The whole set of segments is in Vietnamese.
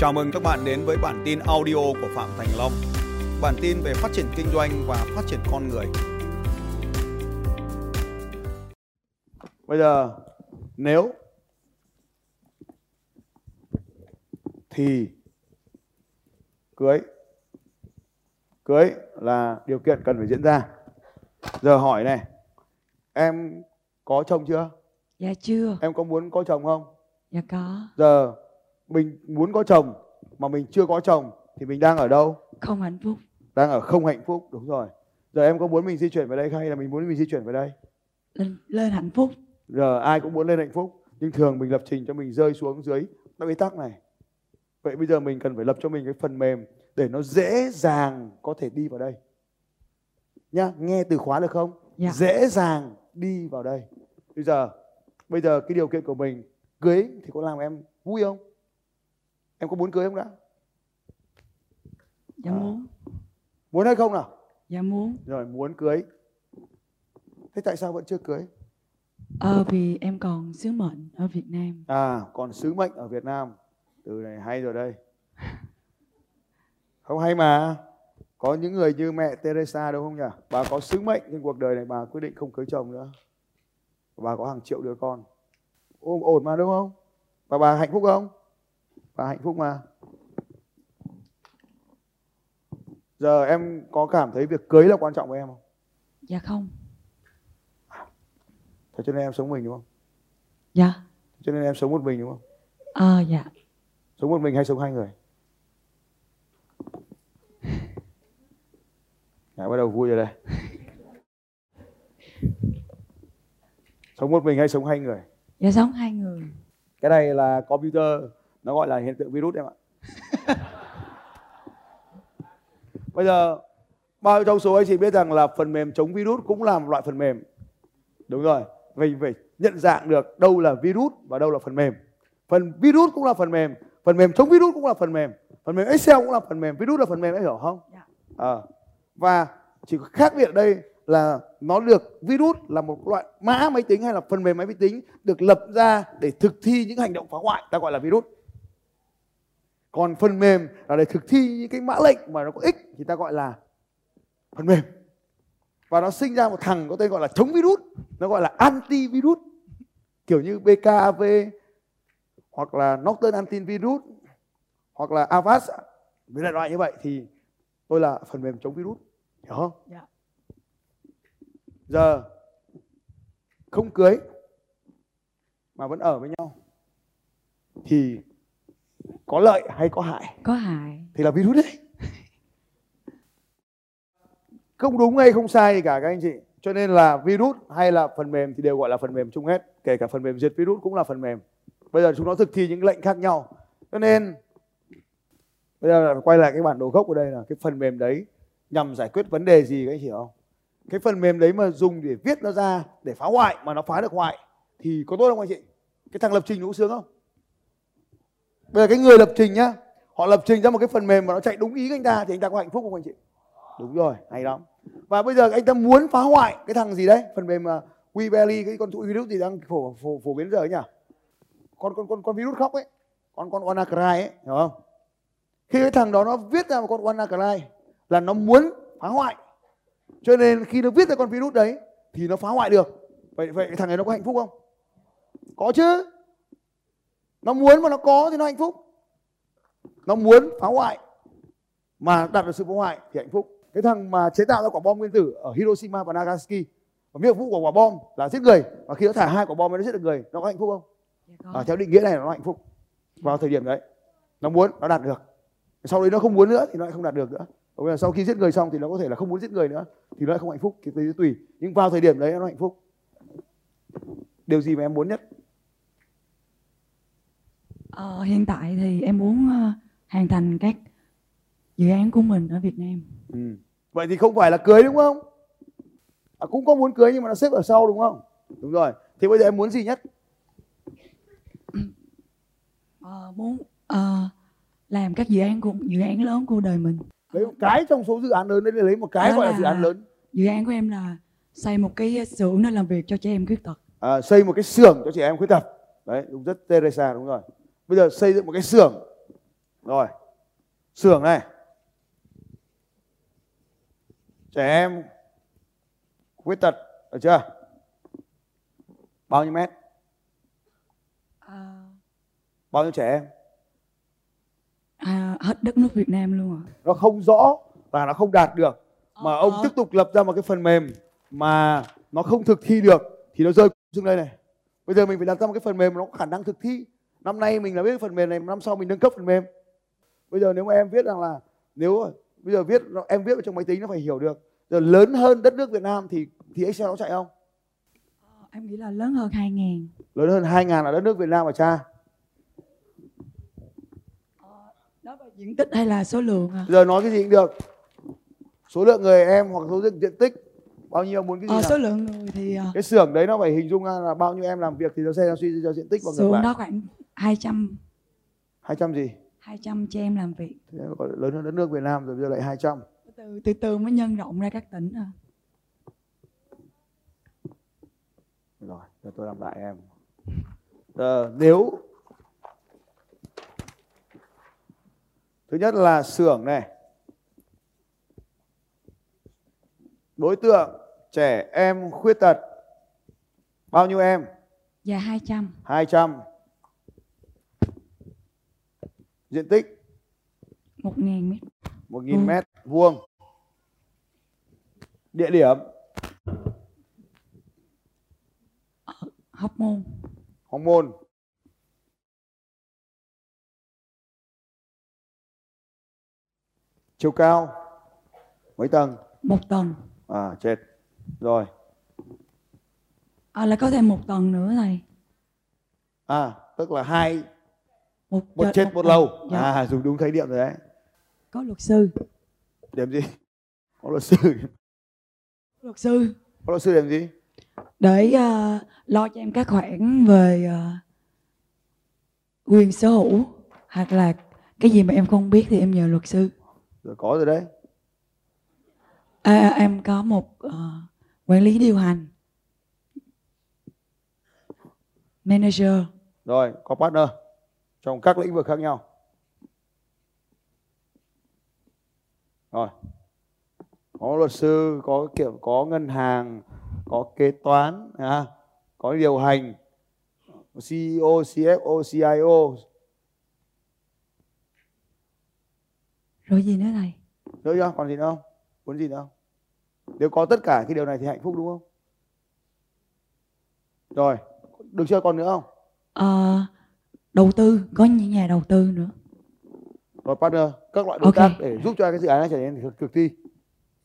Chào mừng các bạn đến với bản tin audio của Phạm Thành Long. Bản tin về phát triển kinh doanh và phát triển con người. Bây giờ nếu thì cưới cưới là điều kiện cần phải diễn ra. Giờ hỏi này, em có chồng chưa? Dạ chưa. Em có muốn có chồng không? Dạ có. Giờ mình muốn có chồng mà mình chưa có chồng thì mình đang ở đâu? Không hạnh phúc. Đang ở không hạnh phúc, đúng rồi. Giờ em có muốn mình di chuyển về đây hay là mình muốn mình di chuyển về đây? Lên, lên hạnh phúc. Giờ ai cũng muốn lên hạnh phúc, nhưng thường mình lập trình cho mình rơi xuống dưới nó bế tắc này. Vậy bây giờ mình cần phải lập cho mình cái phần mềm để nó dễ dàng có thể đi vào đây. Nhá, nghe từ khóa được không? Dạ. Dễ dàng đi vào đây. Bây giờ bây giờ cái điều kiện của mình cưới thì có làm em vui không? Em có muốn cưới không đã? Dạ À. muốn. Muốn hay không nào? Dạ muốn. Rồi muốn cưới. Thế tại sao vẫn chưa cưới? Ờ vì em còn sứ mệnh ở Việt Nam. À, còn sứ mệnh ở Việt Nam. Từ này hay rồi đây. Không hay mà. Có những người như mẹ Teresa đúng không nhỉ? Bà có sứ mệnh trên cuộc đời này bà quyết định không cưới chồng nữa. Bà có hàng triệu đứa con. Ôm ổn mà đúng không? Và bà hạnh phúc không? Bà hạnh phúc mà. Giờ em có cảm thấy việc cưới là quan trọng với em không? Dạ không. Thế cho nên em sống mình đúng không? Dạ. Cho nên em sống một mình đúng không? Ờ dạ. Sống một mình hay sống hai người? Đã bắt đầu vui rồi đây. Sống một mình hay sống hai người? Dạ sống hai người. Cái này là computer, nó gọi là hiện tượng virus em ạ. Bây giờ bao nhiêu trong số anh chị biết rằng là phần mềm chống virus cũng là một loại phần mềm. Đúng rồi, mình phải nhận dạng được đâu là virus và đâu là phần mềm. Phần virus cũng là phần mềm, phần mềm chống virus cũng là phần mềm, phần mềm Excel cũng là phần mềm, virus là phần mềm em hiểu không? Dạ. Ờ. Và chỉ có khác biệt ở đây là nó được virus là một loại mã máy tính hay là phần mềm máy vi tính được lập ra để thực thi những hành động phá hoại ta gọi là virus còn phần mềm là để thực thi những cái mã lệnh mà nó có ích thì ta gọi là phần mềm. Và nó sinh ra một thằng có tên gọi là chống virus nó gọi là anti virus kiểu như BKAV hoặc là Norton antivirus hoặc là Avast. Với lại loại như vậy thì tôi là phần mềm chống virus. Hiểu không? Dạ. giờ không cưới mà vẫn ở với nhau thì có lợi hay có hại? Có hại. thì là virus đấy. Không đúng hay không sai gì cả các anh chị. Cho nên là virus hay là phần mềm thì đều gọi là phần mềm chung hết. Kể cả phần mềm diệt virus cũng là phần mềm. Bây giờ chúng nó thực thi những lệnh khác nhau. Cho nên bây giờ là quay lại cái bản đồ gốc ở đây là cái phần mềm đấy nhằm giải quyết vấn đề gì các anh chị hiểu không? Cái phần mềm đấy mà dùng để viết nó ra để phá hoại mà nó phá được hoại thì có tốt không anh chị? Cái thằng lập trình nó có sướng không bây giờ cái người lập trình nhá họ lập trình ra một cái phần mềm mà nó chạy đúng ý của anh ta thì anh ta có hạnh phúc không anh chị? Đúng rồi hay lắm. Và bây giờ anh ta muốn phá hoại cái thằng gì đấy? Phần mềm mà WeBelly cái con tụi virus gì đang phổ phổ, phổ biến giờ ấy nhỉ? Con con con con virus khóc ấy con con WannaCry ấy hiểu không? Khi cái thằng đó nó viết ra một con WannaCry là nó muốn phá hoại. Cho nên khi nó viết ra con virus đấy thì nó phá hoại được. Vậy vậy cái thằng này nó có hạnh phúc không? Có chứ nó muốn mà nó có thì nó hạnh phúc. Nó muốn phá hoại mà đạt được sự phá hoại thì hạnh phúc. Cái thằng mà chế tạo ra quả bom nguyên tử ở Hiroshima và Nagasaki và nhiệm vụ của quả bom là giết người và khi nó thả hai quả bom nó giết được người nó có hạnh phúc không? Dạ à, theo định nghĩa này nó hạnh phúc vào thời điểm đấy. Nó muốn nó đạt được. Sau đấy nó không muốn nữa thì nó lại không đạt được nữa. Bây giờ sau khi giết người xong thì nó có thể là không muốn giết người nữa thì nó lại không hạnh phúc. Thì tùy. Nhưng vào thời điểm đấy nó hạnh phúc. Điều gì mà em muốn nhất Ờ, hiện tại thì em muốn ờ, hoàn thành các dự án của mình ở Việt Nam. ừ. vậy thì không phải là cưới đúng không à, cũng có muốn cưới nhưng mà nó xếp ở sau đúng không đúng rồi thì bây giờ em muốn gì nhất Ờ, muốn ờ, làm các dự án của dự án lớn của đời mình. một cái trong số dự án lớn đấy lấy một cái Đó gọi là là- dự án lớn Dự án của em là xây một cái xưởng để làm việc cho trẻ em khuyết tật. à, xây một cái xưởng cho trẻ em khuyết tật đấy đúng rất Teresa đúng rồi bây giờ xây dựng một cái xưởng. Rồi. Xưởng này. Trẻ em khuyết tật được chưa? Bao nhiêu mét? À, bao nhiêu trẻ em? À, hết đất nước Việt Nam luôn ạ. Nó không rõ và nó không đạt được. Mà ông Ờ. tiếp tục lập ra một cái phần mềm mà nó không thực thi được thì nó rơi xuống đây này. Bây giờ mình phải đặt ra một cái phần mềm nó có khả năng thực thi năm nay mình là biết phần mềm này năm sau mình nâng cấp phần mềm. Bây giờ nếu mà em viết rằng là nếu bây giờ viết em viết vào trong máy tính nó phải hiểu được. Giờ lớn hơn đất nước Việt Nam thì thì Excel nó chạy không? Ờ, em nghĩ là lớn hơn 2 ngàn. Lớn hơn 2 ngàn ở đất nước Việt Nam mà cha. Đó là diện tích hay là số lượng à? giờ nói cái gì cũng được. Số lượng người em hoặc số lượng diện tích bao nhiêu muốn cái gì Ờ, nào? số lượng người thì ờ, cái xưởng đấy nó phải hình dung ra là bao nhiêu em làm việc thì nó sẽ ra suy cho diện tích và ngược lại. đó khoảng 200 200 gì? 200 cho em làm việc. Thế nó gọi là lớn hơn đất nước Việt Nam rồi bây giờ lại 200 từ từ từ mới nhân rộng ra các tỉnh à. rồi giờ tôi làm lại em. Giờ nếu thứ nhất là xưởng này. Đối tượng trẻ em khuyết tật bao nhiêu em? Dạ 200 200 diện tích? 1.000 mét. 1.000 Ừ. mét vuông. Địa điểm? Hóc môn. Hóc môn. Chiều cao? Mấy tầng? Một tầng. À chết. Rồi. À, là có thêm một tầng nữa thầy à tức là hai một, một chết một tầng. lầu. Dạ. à dùng đúng khái niệm rồi đấy. Có luật sư. Điểm gì? Có luật sư. Luật sư. Có luật sư điểm gì? Để ờ, lo cho em các khoản về ờ, quyền sở hữu hoặc là cái gì mà em không biết thì em nhờ luật sư. Rồi có rồi đấy. À, em có một ờ, quản lý điều hành. Manager. Rồi có partner trong các lĩnh vực khác nhau. Rồi. Có luật sư có kiểu có ngân hàng có kế toán à, có điều hành CEO, CFO, CIO rồi gì nữa thầy nữa chưa? Còn gì nữa không? Muốn gì nữa không? Nếu có tất cả cái điều này thì hạnh phúc đúng không? Rồi. Được chưa? Còn nữa không? Ờ, đầu tư có những nhà đầu tư nữa. Rồi partner các loại đối Ok. tác để giúp cho cái dự án này trở nên thực, thực thi.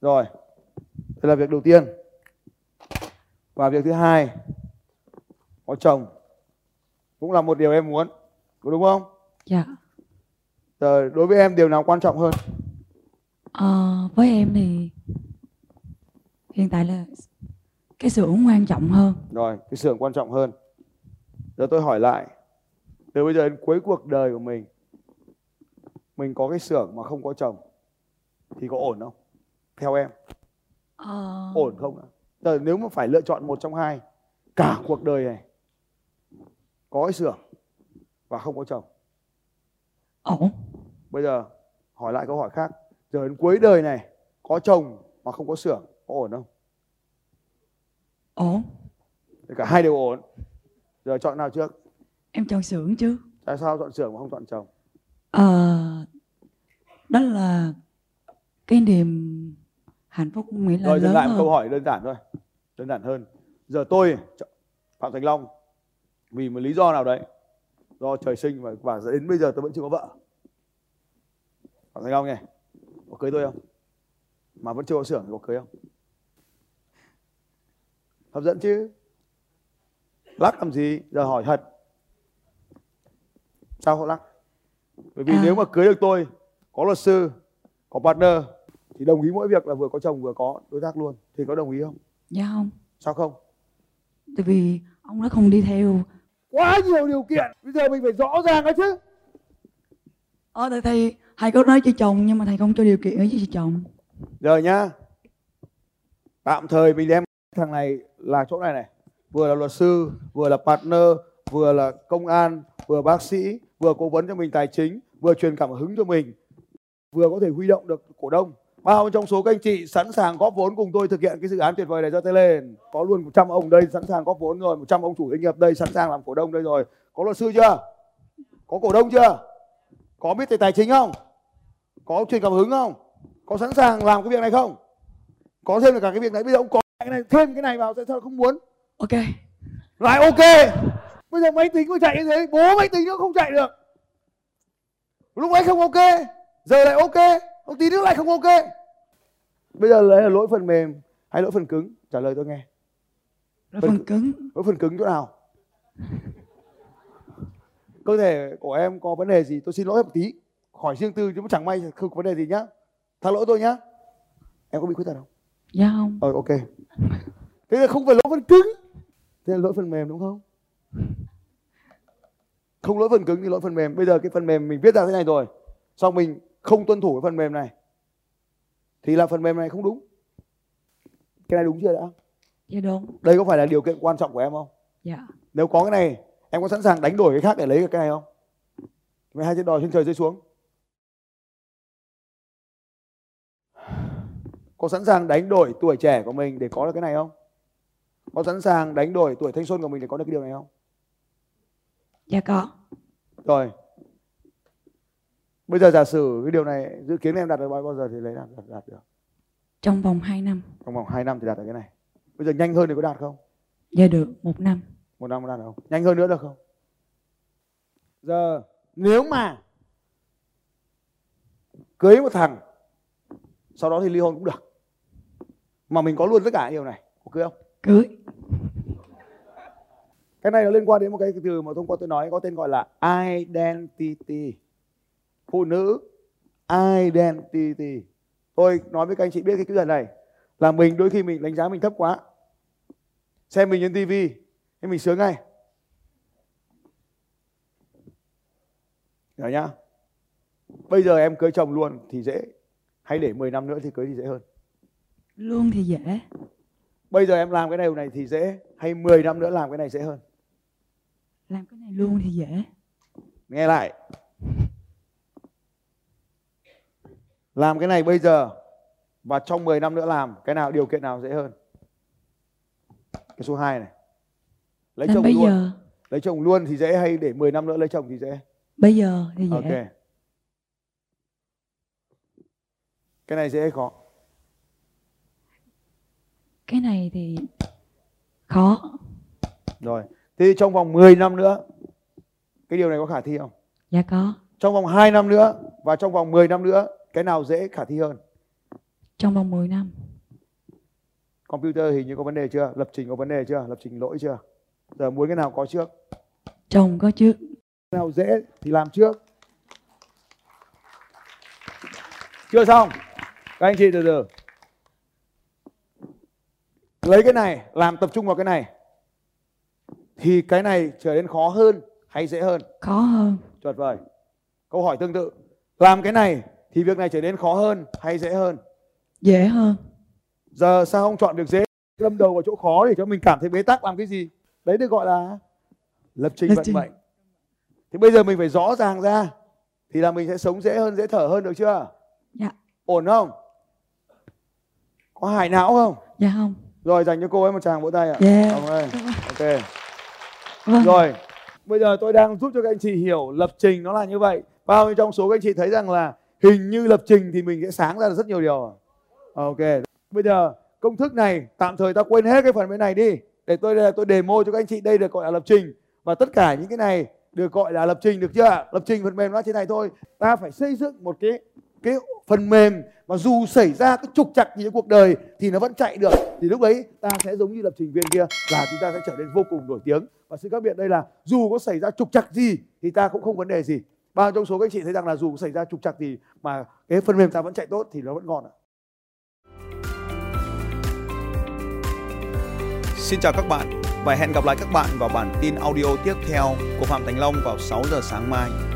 Rồi đây là việc đầu tiên. Và việc thứ hai có chồng. Cũng là một điều em muốn có đúng không? Dạ. Giờ đối với em điều nào quan trọng hơn? Ờ, với em thì hiện tại là cái xưởng quan trọng hơn. Rồi cái xưởng quan trọng hơn. Giờ tôi hỏi lại từ bây giờ đến cuối cuộc đời của mình mình có cái xưởng mà không có chồng thì có ổn không? Theo em. Ờ, ổn không ạ? Giờ nếu mà phải lựa chọn một trong hai cả cuộc đời này có cái xưởng và không có chồng. Ổn bây giờ hỏi lại câu hỏi khác. Giờ đến cuối đời này có chồng mà không có xưởng có ổn không? Ổn Thì cả hai đều ổn. Giờ chọn nào trước em chọn xưởng chứ. Tại sao chọn xưởng mà không chọn chồng? Ờ, đó là cái niềm hạnh phúc nghĩ là rồi dừng lại một hơn. câu hỏi đơn giản thôi. Đơn giản hơn. Giờ tôi phạm thành long vì một lý do nào đấy? Do trời sinh và, và đến bây giờ tôi vẫn chưa có vợ. Phạm thành long này có cưới tôi không? Mà vẫn chưa có xưởng thì có cưới không? Hấp dẫn chứ? Lắc làm gì? Giờ hỏi thật sao họ lắc bởi vì À. nếu mà cưới được tôi có luật sư có partner thì đồng ý mỗi việc là vừa có chồng vừa có đối tác luôn. Thì có đồng ý không? Dạ không. Sao không? Tại vì ông nó không đi theo. Quá nhiều điều kiện. Bây giờ mình phải rõ ràng đó chứ. Ờ thầy, thầy thầy có nói cho chồng nhưng mà thầy không cho điều kiện ở với chồng. Rồi nhá. Tạm thời mình đem thằng này là chỗ này này. Vừa là luật sư vừa là partner vừa là công an vừa bác sĩ vừa cố vấn cho mình tài chính vừa truyền cảm hứng cho mình vừa có thể huy động được cổ đông. Bao trong số các anh chị sẵn sàng góp vốn cùng tôi thực hiện cái dự án tuyệt vời này cho tay lên. Có luôn 100 ông đây sẵn sàng góp vốn rồi 100 ông chủ doanh nghiệp đây sẵn sàng làm cổ đông đây rồi. Có luật sư chưa? Có cổ đông chưa? Có biết về tài chính không? Có truyền cảm hứng không? Có sẵn sàng làm cái việc này không? Có thêm được cả cái việc này bây giờ ông có cái này thêm cái này vào tại sao không muốn? Ok. Lại ok bây giờ máy tính mới chạy như thế bố máy tính nó không chạy được. Lúc ấy không ok giờ lại ok một tí nữa lại không ok. Bây giờ lấy là lỗi phần mềm hay lỗi phần cứng? Trả lời tôi nghe. Là Phần- phần cứng. Lỗi phần cứng chỗ nào? Cơ thể của em có vấn đề gì tôi xin lỗi một tí. Hỏi riêng tư chứ chẳng may không có vấn đề gì nhá. Tha lỗi tôi nhá. Em có bị khuyết tật không? Dạ không. Ờ ok. Thế là không phải lỗi phần cứng. Thế là lỗi phần mềm đúng không không lỗi phần cứng thì lỗi phần mềm. Bây giờ cái phần mềm mình viết ra thế này rồi. Xong mình không tuân thủ cái phần mềm này. Thì là phần mềm này không đúng. Cái này đúng chưa đã? Dạ đúng. Đây có phải là điều kiện quan trọng của em không? Dạ. Nếu có cái này em có sẵn sàng đánh đổi cái khác để lấy cái này không? Mày hai chân đòi trên trời rơi xuống. Có sẵn sàng đánh đổi tuổi trẻ của mình để có được cái này không? Có sẵn sàng đánh đổi tuổi thanh xuân của mình để có được cái điều này không? Dạ có rồi. Bây giờ giả sử cái điều này dự kiến em đạt được bao giờ thì lấy đạt, đạt, đạt được? Trong vòng 2 năm. Trong vòng 2 năm thì đạt được cái này. Bây giờ nhanh hơn thì có đạt không? Dạ được một năm. Một năm có đạt được không? Nhanh hơn nữa được không? Giờ nếu mà cưới một thằng sau đó thì ly hôn cũng được. Mà mình có luôn tất cả điều này có cưới không? Cưới cái này nó liên quan đến một cái từ mà hôm qua tôi nói có tên gọi là identity. Phụ nữ identity. Tôi nói với các anh chị biết cái chữ này là mình đôi khi mình đánh giá mình thấp quá. Xem mình trên tivi thế mình sướng ngay. Hiểu nhá? Bây giờ em cưới chồng luôn thì dễ. Hay để 10 năm nữa thì cưới thì dễ hơn. Luôn thì dễ. Bây giờ em làm cái điều này thì dễ. Hay 10 năm nữa làm cái này dễ hơn làm cái này luôn thì dễ. Nghe lại. Làm cái này bây giờ và trong 10 năm nữa làm cái nào điều kiện nào dễ hơn? Cái số 2 này. Lấy làm chồng bây luôn. giờ. Lấy chồng luôn thì dễ hay để 10 năm nữa lấy chồng thì dễ? Bây giờ thì dễ. Ok. Cái này dễ hay khó? Cái này thì khó. Rồi thì trong vòng 10 năm nữa cái điều này có khả thi không? Dạ có. Trong vòng 2 năm nữa và trong vòng 10 năm nữa cái nào dễ khả thi hơn? Trong vòng 10 năm. Computer hình như có vấn đề chưa? Lập trình có vấn đề chưa? Lập trình lỗi chưa? Giờ muốn cái nào có trước? Chồng có trước. Cái nào dễ thì làm trước. Chưa xong. Các anh chị từ từ. Lấy cái này làm tập trung vào cái này thì cái này trở nên khó hơn hay dễ hơn? Khó hơn. Tuyệt vời. Câu hỏi tương tự. Làm cái này thì việc này trở nên khó hơn hay dễ hơn? Dễ hơn. Giờ sao không chọn việc dễ lâm đầu vào chỗ khó để cho mình cảm thấy bế tắc làm cái gì? Đấy được gọi là lập trình Lập vận trình. mệnh. Thì bây giờ mình phải rõ ràng ra thì là mình sẽ sống dễ hơn dễ thở hơn được chưa? Dạ. Ổn không? Có hài não không? Dạ không. Rồi dành cho cô ấy một tràng vỗ tay ạ. Dạ. Cảm ơn. ok Vâng. rồi, bây giờ tôi đang giúp cho các anh chị hiểu lập trình nó là như vậy. Bao nhiêu trong số các anh chị thấy rằng là hình như lập trình thì mình sẽ sáng ra được rất nhiều điều à? ok, bây giờ công thức này tạm thời ta quên hết cái phần bên này đi. Để tôi tôi demo cho các anh chị đây được gọi là lập trình. Và tất cả những cái này được gọi là lập trình được chưa ạ? lập trình phần mềm nó trên này thôi. Ta phải xây dựng một cái cái phần mềm mà dù xảy ra cái trục trặc gì trong cuộc đời thì nó vẫn chạy được. Thì lúc đấy ta sẽ giống như lập trình viên kia là chúng ta sẽ trở nên vô cùng nổi tiếng. Và sự khác biệt đây là dù có xảy ra trục trặc gì thì ta cũng không vấn đề gì. Bao trong số các anh chị thấy rằng là dù có xảy ra trục trặc gì mà cái phần mềm ta vẫn chạy tốt thì nó vẫn ngon ạ. Xin chào các bạn và hẹn gặp lại các bạn vào bản tin audio tiếp theo của Phạm Thành Long vào 6 giờ sáng mai.